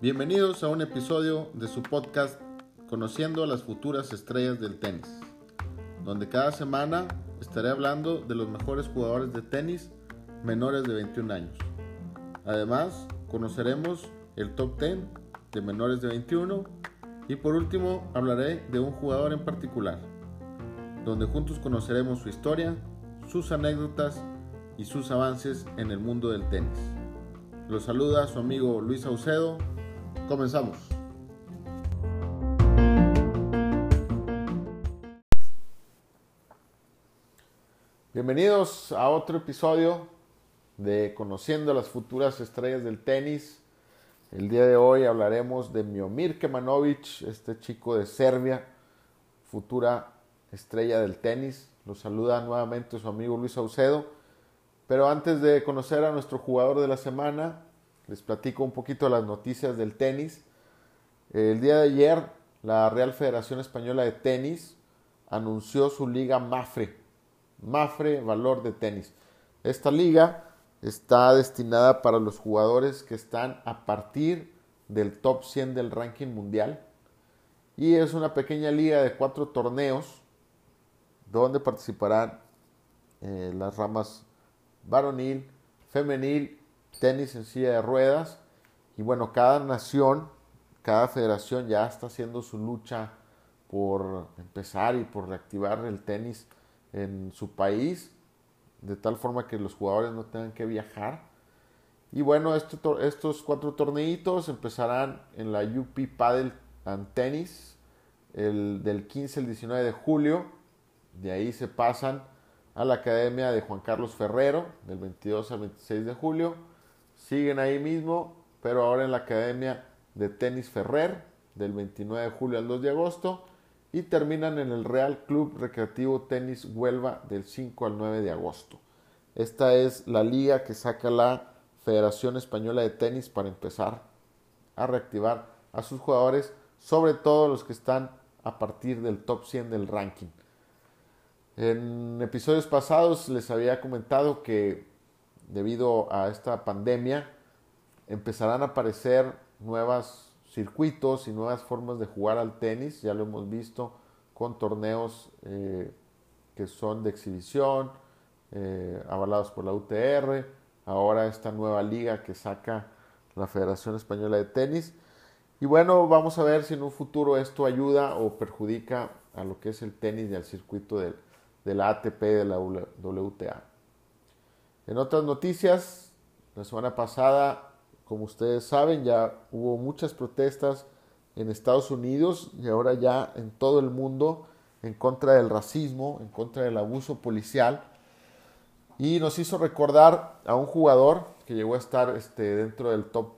Bienvenidos a un episodio de su podcast Conociendo a las futuras estrellas del tenis, donde cada semana estaré hablando de los mejores jugadores de tenis menores de 21 años. Además, conoceremos el top 10 de menores de 21 y por último hablaré de un jugador en particular, donde juntos conoceremos su historia, sus anécdotas y sus avances en el mundo del tenis. Los saluda su amigo Luis Saucedo Comenzamos. Bienvenidos a otro episodio de Conociendo las futuras estrellas del tenis. El día de hoy hablaremos de Miomir Kemanovic, este chico de Serbia, futura estrella del tenis. Lo saluda nuevamente su amigo Luis Saucedo. Pero antes de conocer a nuestro jugador de la semana, les platico un poquito las noticias del tenis. El día de ayer, la Real Federación Española de Tenis anunció su liga Mafre. Mafre Valor de Tenis. Esta liga está destinada para los jugadores que están a partir del top 100 del ranking mundial. Y es una pequeña liga de cuatro torneos donde participarán eh, las ramas varonil, femenil tenis en silla de ruedas. Y bueno, cada nación, cada federación ya está haciendo su lucha por empezar y por reactivar el tenis en su país, de tal forma que los jugadores no tengan que viajar. Y bueno, estos cuatro torneitos empezarán en la UP Paddle and Tennis el, del 15 al 19 de julio. De ahí se pasan a la Academia de Juan Carlos Ferrero del 22 al 26 de julio siguen ahí mismo, pero ahora en la Academia de Tenis Ferrer, del 29 de julio al 2 de agosto, y terminan en el Real Club Recreativo Tenis Huelva del 5 al 9 de agosto. Esta es la liga que saca la Federación Española de Tenis para empezar a reactivar a sus jugadores, sobre todo los que están a partir del top 100 del ranking. En episodios pasados les había comentado que debido a esta pandemia, empezarán a aparecer nuevos circuitos y nuevas formas de jugar al tenis. Ya lo hemos visto con torneos eh, que son de exhibición, eh, avalados por la UTR. Ahora esta nueva liga que saca la Federación Española de Tenis. Y bueno, vamos a ver si en un futuro esto ayuda o perjudica a lo que es el tenis y al circuito de, de la ATP de la WTA. En otras noticias, la semana pasada, como ustedes saben, ya hubo muchas protestas en Estados Unidos y ahora ya en todo el mundo en contra del racismo, en contra del abuso policial. Y nos hizo recordar a un jugador que llegó a estar este, dentro del top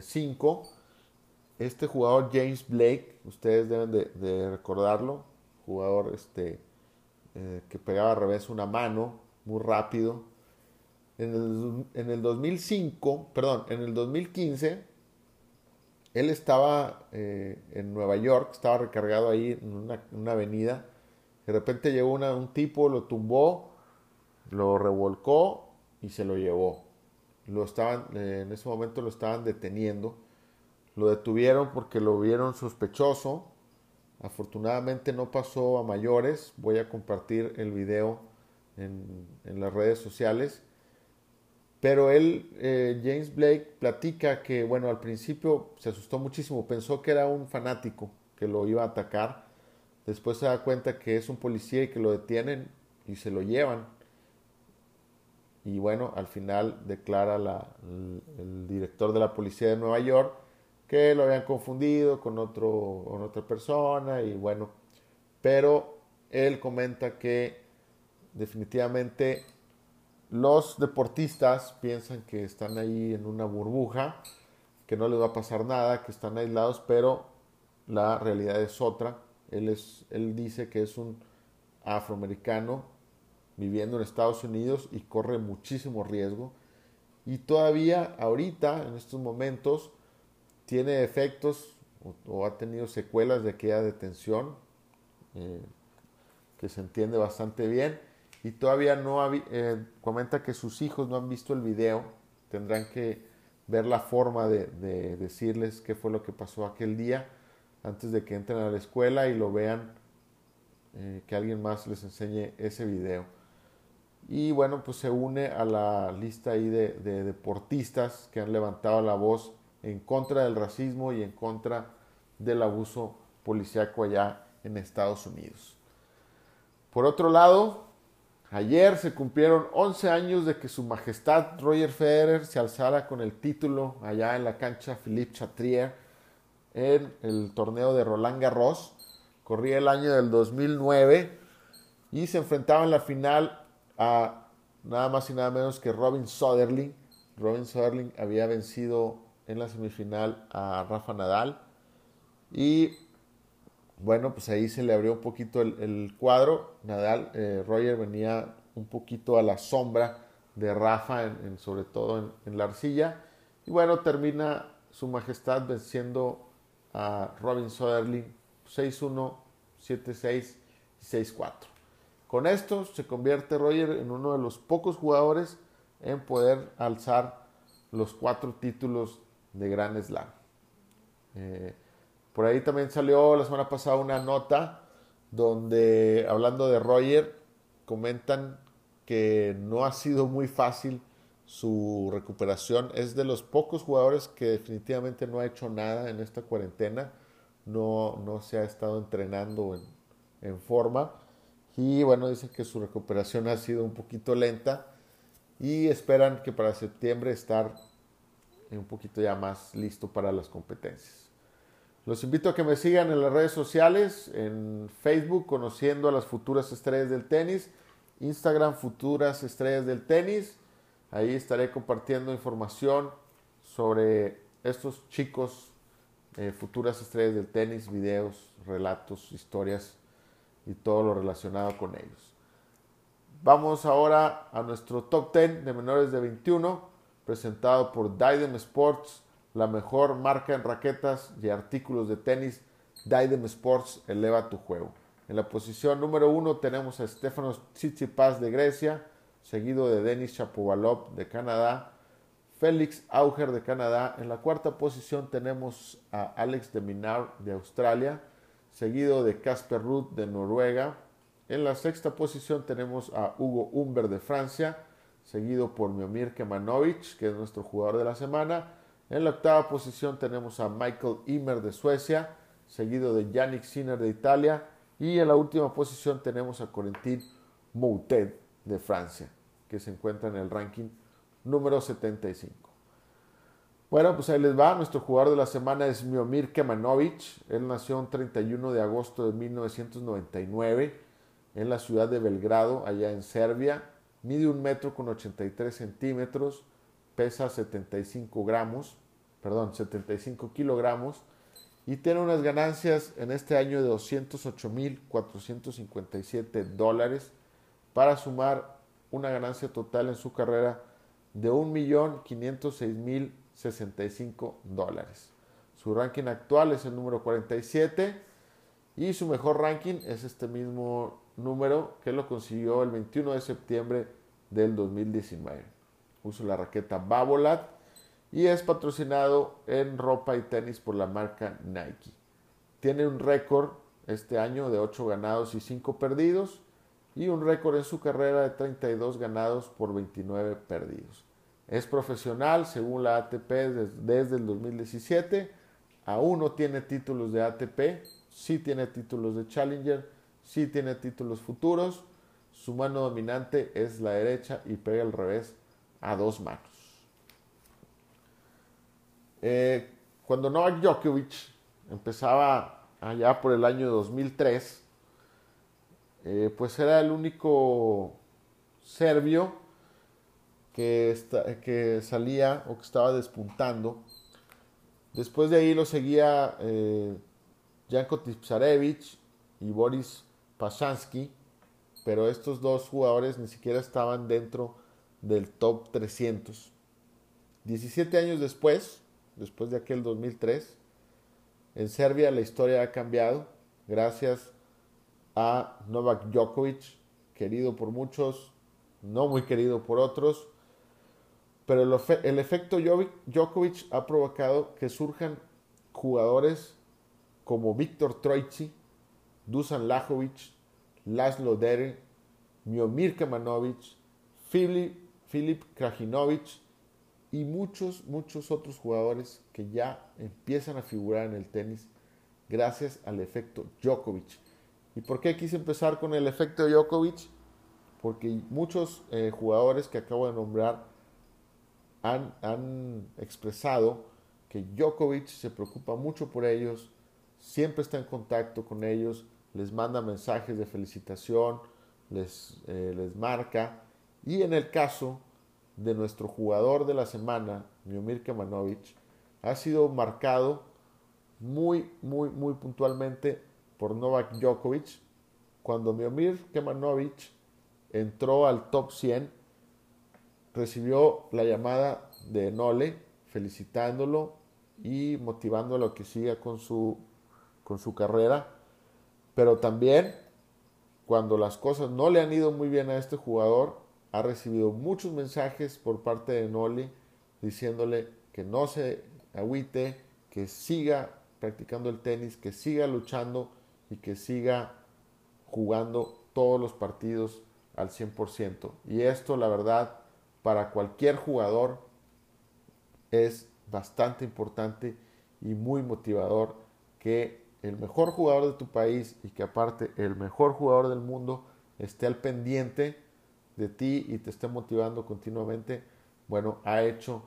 5. Eh, este jugador James Blake, ustedes deben de, recordarlo, jugador este, eh, que pegaba al revés una mano, muy rápido, en el, en el 2005, perdón, en el 2015, él estaba eh, en Nueva York, estaba recargado ahí en una, avenida. De repente llegó un tipo, lo tumbó, lo revolcó y se lo llevó. Lo estaban, eh, en ese momento lo estaban deteniendo. Lo detuvieron porque lo vieron sospechoso. Afortunadamente no pasó a mayores. Voy a compartir el video en, las redes sociales. Pero él, eh, James Blake, platica que, bueno, al principio se asustó muchísimo, pensó que era un fanático que lo iba a atacar. Después se da cuenta que es un policía y que lo detienen y se lo llevan. Y bueno, al final declara el, director de la policía de Nueva York que lo habían confundido con, otro, con otra persona y bueno, pero él comenta que definitivamente los deportistas piensan que están ahí en una burbuja, que no les va a pasar nada, que están aislados, pero la realidad es otra. Él, es, él dice que es un afroamericano viviendo en Estados Unidos y corre muchísimo riesgo. Y todavía ahorita, en estos momentos, tiene efectos o, ha tenido secuelas de aquella detención, eh, que se entiende bastante bien y todavía no eh, comenta que sus hijos no han visto el video, tendrán que ver la forma de, decirles qué fue lo que pasó aquel día antes de que entren a la escuela y lo vean, eh, que alguien más les enseñe ese video. Y bueno, pues se une a la lista ahí de deportistas que han levantado la voz en contra del racismo y en contra del abuso policíaco allá en Estados Unidos. Por otro lado, ayer se cumplieron 11 años de que su majestad Roger Federer se alzara con el título allá en la cancha Philippe Chatrier en el torneo de Roland Garros. Corría el año del 2009 y se enfrentaba en la final a nada más y nada menos que Robin Soderling. Robin Soderling había vencido en la semifinal a Rafa Nadal y bueno, pues ahí se le abrió un poquito el, cuadro. Nadal, eh, Roger venía un poquito a la sombra de Rafa, en, sobre todo en, la arcilla. Y bueno, termina su majestad venciendo a Robin Soderling 6-1, 7-6 y 6-4. Con esto se convierte Roger en uno de los pocos jugadores en poder alzar los cuatro títulos de Gran Slam. Eh, por ahí también salió la semana pasada una nota donde, hablando de Roger, comentan que no ha sido muy fácil su recuperación. Es de los pocos jugadores que definitivamente no ha hecho nada en esta cuarentena. No, no se ha estado entrenando en, en forma. Y bueno, dicen que su recuperación ha sido un poquito lenta. Y esperan que para septiembre estar un poquito ya más listo para las competencias. Los invito a que me sigan en las redes sociales, en Facebook, conociendo a las futuras estrellas del tenis, Instagram, futuras estrellas del tenis. Ahí estaré compartiendo información sobre estos chicos, eh, futuras estrellas del tenis, videos, relatos, historias y todo lo relacionado con ellos. Vamos ahora a nuestro top 10 de menores de 21 presentado por Daidem Sports, la mejor marca en raquetas y artículos de tenis. Daidem Sports eleva tu juego. En la posición número uno tenemos a Stefanos Tsitsipas de Grecia, seguido de Denis Shapovalov de Canadá, Félix Auger de Canadá. En la cuarta posición tenemos a Alex de Minar de Australia, seguido de Casper Ruth de Noruega. En la sexta posición tenemos a Hugo Humber de Francia, seguido por Miomir Kemanovic, que es nuestro jugador de la semana. En la octava posición tenemos a Michael Immer de Suecia, seguido de Yannick Sinner de Italia. Y en la última posición tenemos a Corentin Moutet de Francia, que se encuentra en el ranking número 75. Bueno, pues ahí les va. Nuestro jugador de la semana es Miomir Kemanovic. Él nació el 31 de agosto de 1999 en la ciudad de Belgrado, allá en Serbia mide un metro con 83 centímetros, pesa 75 gramos, perdón, 75 kilogramos y tiene unas ganancias en este año de 208.457 dólares para sumar una ganancia total en su carrera de 1.506.065 dólares. Su ranking actual es el número 47 y su mejor ranking es este mismo número que lo consiguió el 21 de septiembre del 2019. Usa la raqueta Babolat y es patrocinado en ropa y tenis por la marca Nike. Tiene un récord este año de 8 ganados y 5 perdidos y un récord en su carrera de 32 ganados por 29 perdidos. Es profesional según la ATP desde, el 2017. Aún no tiene títulos de ATP, sí tiene títulos de Challenger, sí tiene títulos futuros. Su mano dominante es la derecha y pega al revés a dos manos. Eh, cuando Novak Djokovic empezaba allá por el año 2003, eh, pues era el único serbio que, salía o que estaba despuntando. Después de ahí lo seguía eh, Janko Tipsarevich y Boris Pashansky, pero estos dos jugadores ni siquiera estaban dentro del top 300. 17 años después, después de aquel 2003, en Serbia la historia ha cambiado gracias a Novak Djokovic, querido por muchos, no muy querido por otros, pero el, efecto Djokovic ha provocado que surjan jugadores como Víctor Troitsy, Dusan Lajovic, Laszlo Dere, Miomir Kemanovic, Filip, Filip Krajinovic y muchos, muchos otros jugadores que ya empiezan a figurar en el tenis gracias al efecto Djokovic. ¿Y por qué quise empezar con el efecto Djokovic? Porque muchos eh, jugadores que acabo de nombrar han, han expresado que Djokovic se preocupa mucho por ellos, siempre está en contacto con ellos, les manda mensajes de felicitación, les, eh, les marca. Y en el caso de nuestro jugador de la semana, Miomir Kemanovic, ha sido marcado muy, muy, muy puntualmente por Novak Djokovic. Cuando Miomir Kemanovic entró al top 100, recibió la llamada de Nole felicitándolo y motivándolo a que siga con su, con su carrera. Pero también cuando las cosas no le han ido muy bien a este jugador, ha recibido muchos mensajes por parte de Noli diciéndole que no se agüite, que siga practicando el tenis, que siga luchando y que siga jugando todos los partidos al 100%. Y esto, la verdad, para cualquier jugador es bastante importante y muy motivador que el mejor jugador de tu país y que aparte el mejor jugador del mundo esté al pendiente de ti y te esté motivando continuamente, bueno, ha hecho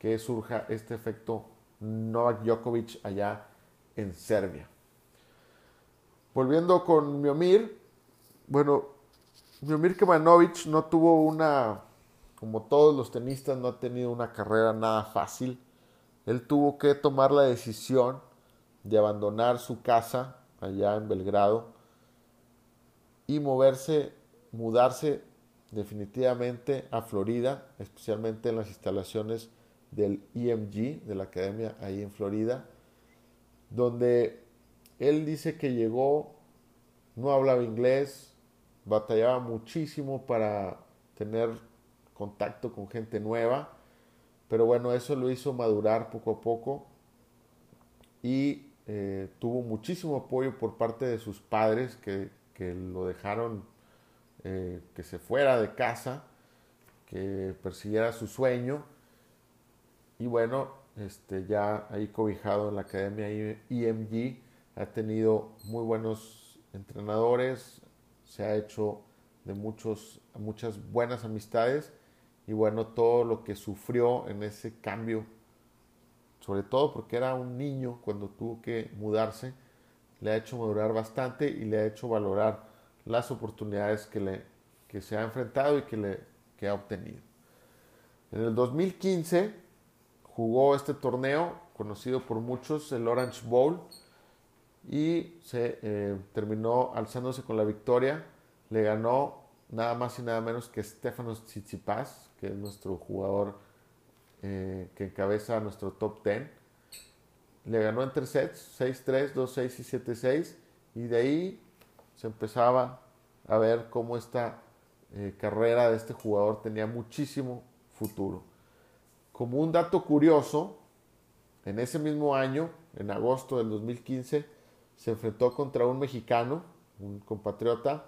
que surja este efecto Novak Djokovic allá en Serbia. Volviendo con Miomir, bueno, Miomir Kemanovic no tuvo una, como todos los tenistas, no ha tenido una carrera nada fácil. Él tuvo que tomar la decisión de abandonar su casa allá en Belgrado y moverse, mudarse definitivamente a Florida, especialmente en las instalaciones del EMG, de la academia ahí en Florida, donde él dice que llegó, no hablaba inglés, batallaba muchísimo para tener contacto con gente nueva, pero bueno, eso lo hizo madurar poco a poco y eh, tuvo muchísimo apoyo por parte de sus padres que, lo dejaron eh, que se fuera de casa, que persiguiera su sueño. Y bueno, este, ya ahí cobijado en la academia IMG, ha tenido muy buenos entrenadores, se ha hecho de muchos, muchas buenas amistades y bueno, todo lo que sufrió en ese cambio sobre todo porque era un niño cuando tuvo que mudarse, le ha hecho madurar bastante y le ha hecho valorar las oportunidades que, le, que se ha enfrentado y que, le, que ha obtenido. En el 2015 jugó este torneo conocido por muchos, el Orange Bowl, y se eh, terminó alzándose con la victoria. Le ganó nada más y nada menos que Stefanos Tsitsipas, que es nuestro jugador eh, que encabeza nuestro top 10. Le ganó en tres sets, 6-3, 2-6 y 7-6. Y de ahí se empezaba a ver cómo esta eh, carrera de este jugador tenía muchísimo futuro. Como un dato curioso, en ese mismo año, en agosto del 2015, se enfrentó contra un mexicano, un compatriota,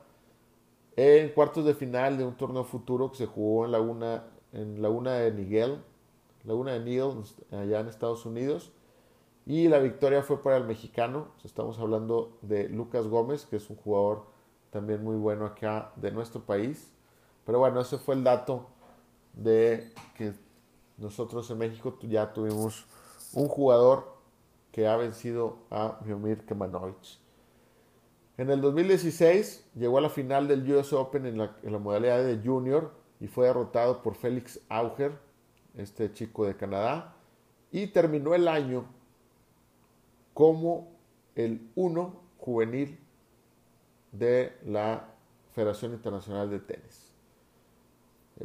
en cuartos de final de un torneo futuro que se jugó en la una, en la de Miguel, Laguna de Neal, allá en Estados Unidos. Y la victoria fue para el mexicano. Estamos hablando de Lucas Gómez, que es un jugador también muy bueno acá de nuestro país. Pero bueno, ese fue el dato de que nosotros en México ya tuvimos un jugador que ha vencido a Miomir Kemanovic. En el 2016 llegó a la final del US Open en la, en la modalidad de junior y fue derrotado por Félix Auger este chico de Canadá, y terminó el año como el uno juvenil de la Federación Internacional de Tenis.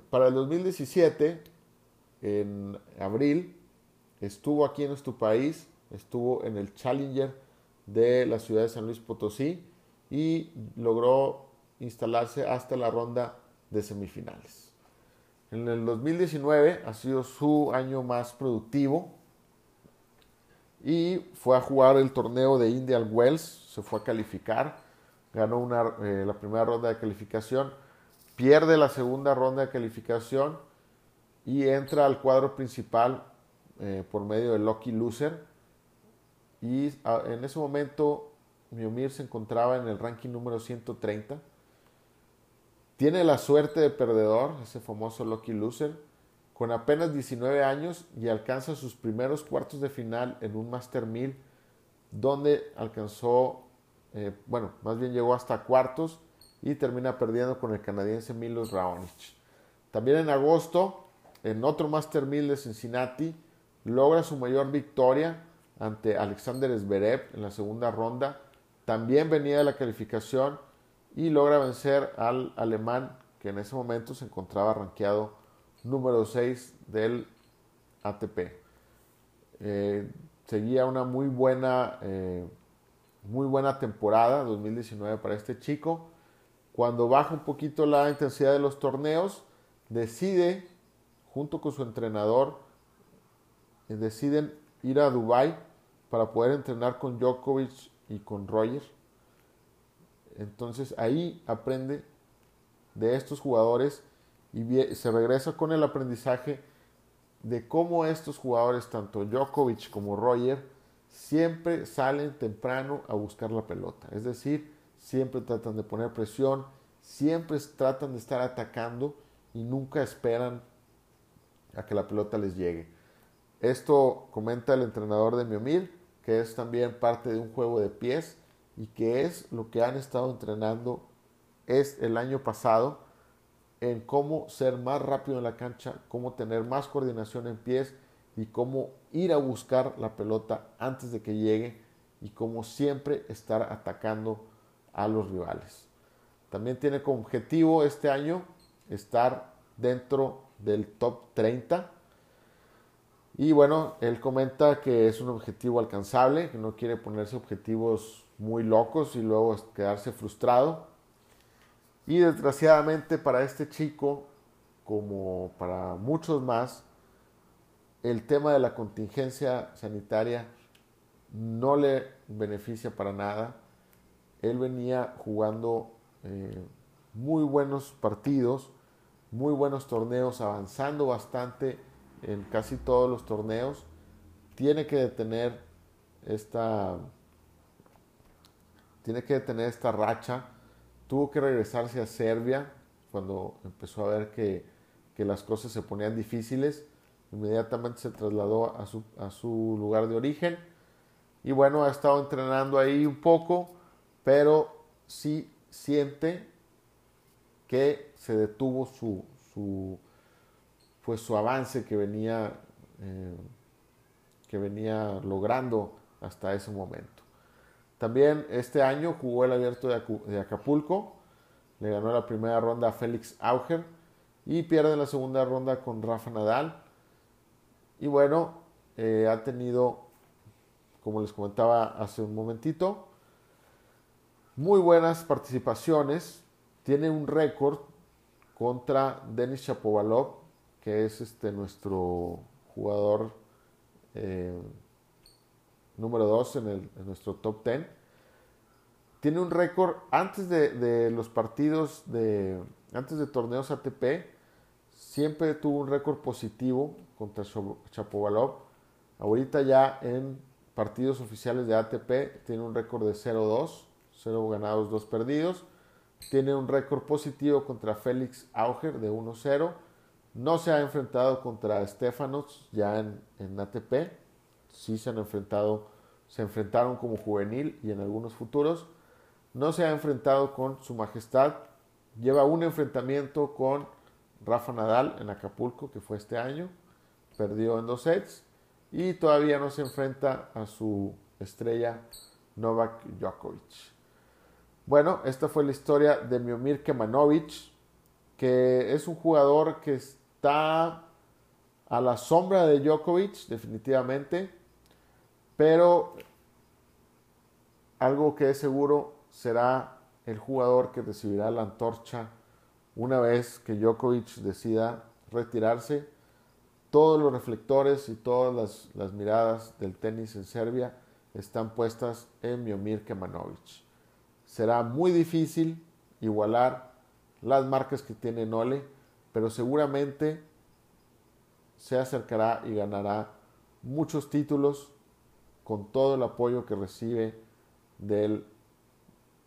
Para el 2017, en abril, estuvo aquí en nuestro país, estuvo en el Challenger de la ciudad de San Luis Potosí y logró instalarse hasta la ronda de semifinales. En el 2019 ha sido su año más productivo y fue a jugar el torneo de Indian Wells, se fue a calificar, ganó una, eh, la primera ronda de calificación, pierde la segunda ronda de calificación y entra al cuadro principal eh, por medio del Lucky Loser. Y en ese momento Miomir se encontraba en el ranking número 130. Tiene la suerte de perdedor, ese famoso Lucky Loser, con apenas 19 años y alcanza sus primeros cuartos de final en un Master 1000, donde alcanzó, eh, bueno, más bien llegó hasta cuartos y termina perdiendo con el canadiense Milos Raonic. También en agosto, en otro Master 1000 de Cincinnati, logra su mayor victoria ante Alexander Zverev en la segunda ronda. También venía de la calificación y logra vencer al alemán que en ese momento se encontraba rankeado número 6 del ATP. Eh, seguía una muy buena, eh, muy buena temporada 2019 para este chico. Cuando baja un poquito la intensidad de los torneos, decide, junto con su entrenador, deciden ir a Dubai para poder entrenar con Djokovic y con Roger. Entonces ahí aprende de estos jugadores y se regresa con el aprendizaje de cómo estos jugadores, tanto Djokovic como Roger, siempre salen temprano a buscar la pelota. Es decir, siempre tratan de poner presión, siempre tratan de estar atacando y nunca esperan a que la pelota les llegue. Esto comenta el entrenador de Miomir, que es también parte de un juego de pies y que es lo que han estado entrenando es el año pasado en cómo ser más rápido en la cancha, cómo tener más coordinación en pies y cómo ir a buscar la pelota antes de que llegue y cómo siempre estar atacando a los rivales. También tiene como objetivo este año estar dentro del top 30. Y bueno, él comenta que es un objetivo alcanzable, que no quiere ponerse objetivos muy locos y luego quedarse frustrado y desgraciadamente para este chico, como para muchos más, el tema de la contingencia sanitaria no le beneficia para nada. Él venía jugando eh, muy buenos partidos, muy buenos torneos, avanzando bastante en casi todos los torneos. Tiene que detener esta, tiene que detener esta racha tuvo que regresarse a Serbia cuando empezó a ver que, las cosas se ponían difíciles. Inmediatamente se trasladó a su, a su lugar de origen. Y bueno, ha estado entrenando ahí un poco, pero sí siente que se detuvo su, su, pues su avance que venía, eh, que venía logrando hasta ese momento. También este año jugó el abierto de Acapulco, le ganó la primera ronda a Félix Auger y pierde la segunda ronda con Rafa Nadal. Y bueno, eh, ha tenido, como les comentaba hace un momentito, muy buenas participaciones. Tiene un récord contra Denis Chapovalov, que es este nuestro jugador eh, número 2 en, nuestro top 10. Tiene un récord antes de, los partidos, de, antes de torneos ATP, siempre tuvo un récord positivo contra Chapovalov. Ahorita ya en partidos oficiales de ATP tiene un récord de 0-2, 0 ganados, 2 perdidos. Tiene un récord positivo contra Félix Auger de 1-0. No se ha enfrentado contra Stefanos ya en, en ATP sí se han enfrentado, se enfrentaron como juvenil y en algunos futuros. No se ha enfrentado con su majestad. Lleva un enfrentamiento con Rafa Nadal en Acapulco, que fue este año. Perdió en dos sets. Y todavía no se enfrenta a su estrella Novak Djokovic. Bueno, esta fue la historia de Miomir Kemanovic, que es un jugador que está a la sombra de Djokovic, definitivamente pero algo que es seguro será el jugador que recibirá la antorcha una vez que Djokovic decida retirarse. Todos los reflectores y todas las, las miradas del tenis en Serbia están puestas en Miomir Kemanovic. Será muy difícil igualar las marcas que tiene Nole, pero seguramente se acercará y ganará muchos títulos con todo el apoyo que recibe del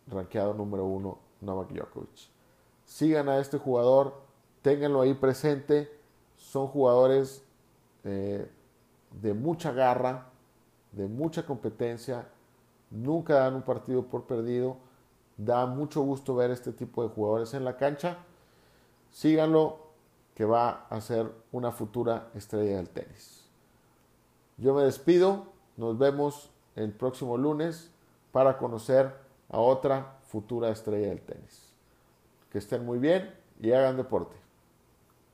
ranqueado número uno Novak Djokovic. Sigan a este jugador, ténganlo ahí presente. Son jugadores eh, de mucha garra, de mucha competencia. Nunca dan un partido por perdido. Da mucho gusto ver este tipo de jugadores en la cancha. Síganlo, que va a ser una futura estrella del tenis. Yo me despido, nos vemos el próximo lunes para conocer a otra futura estrella del tenis. Que estén muy bien y hagan deporte.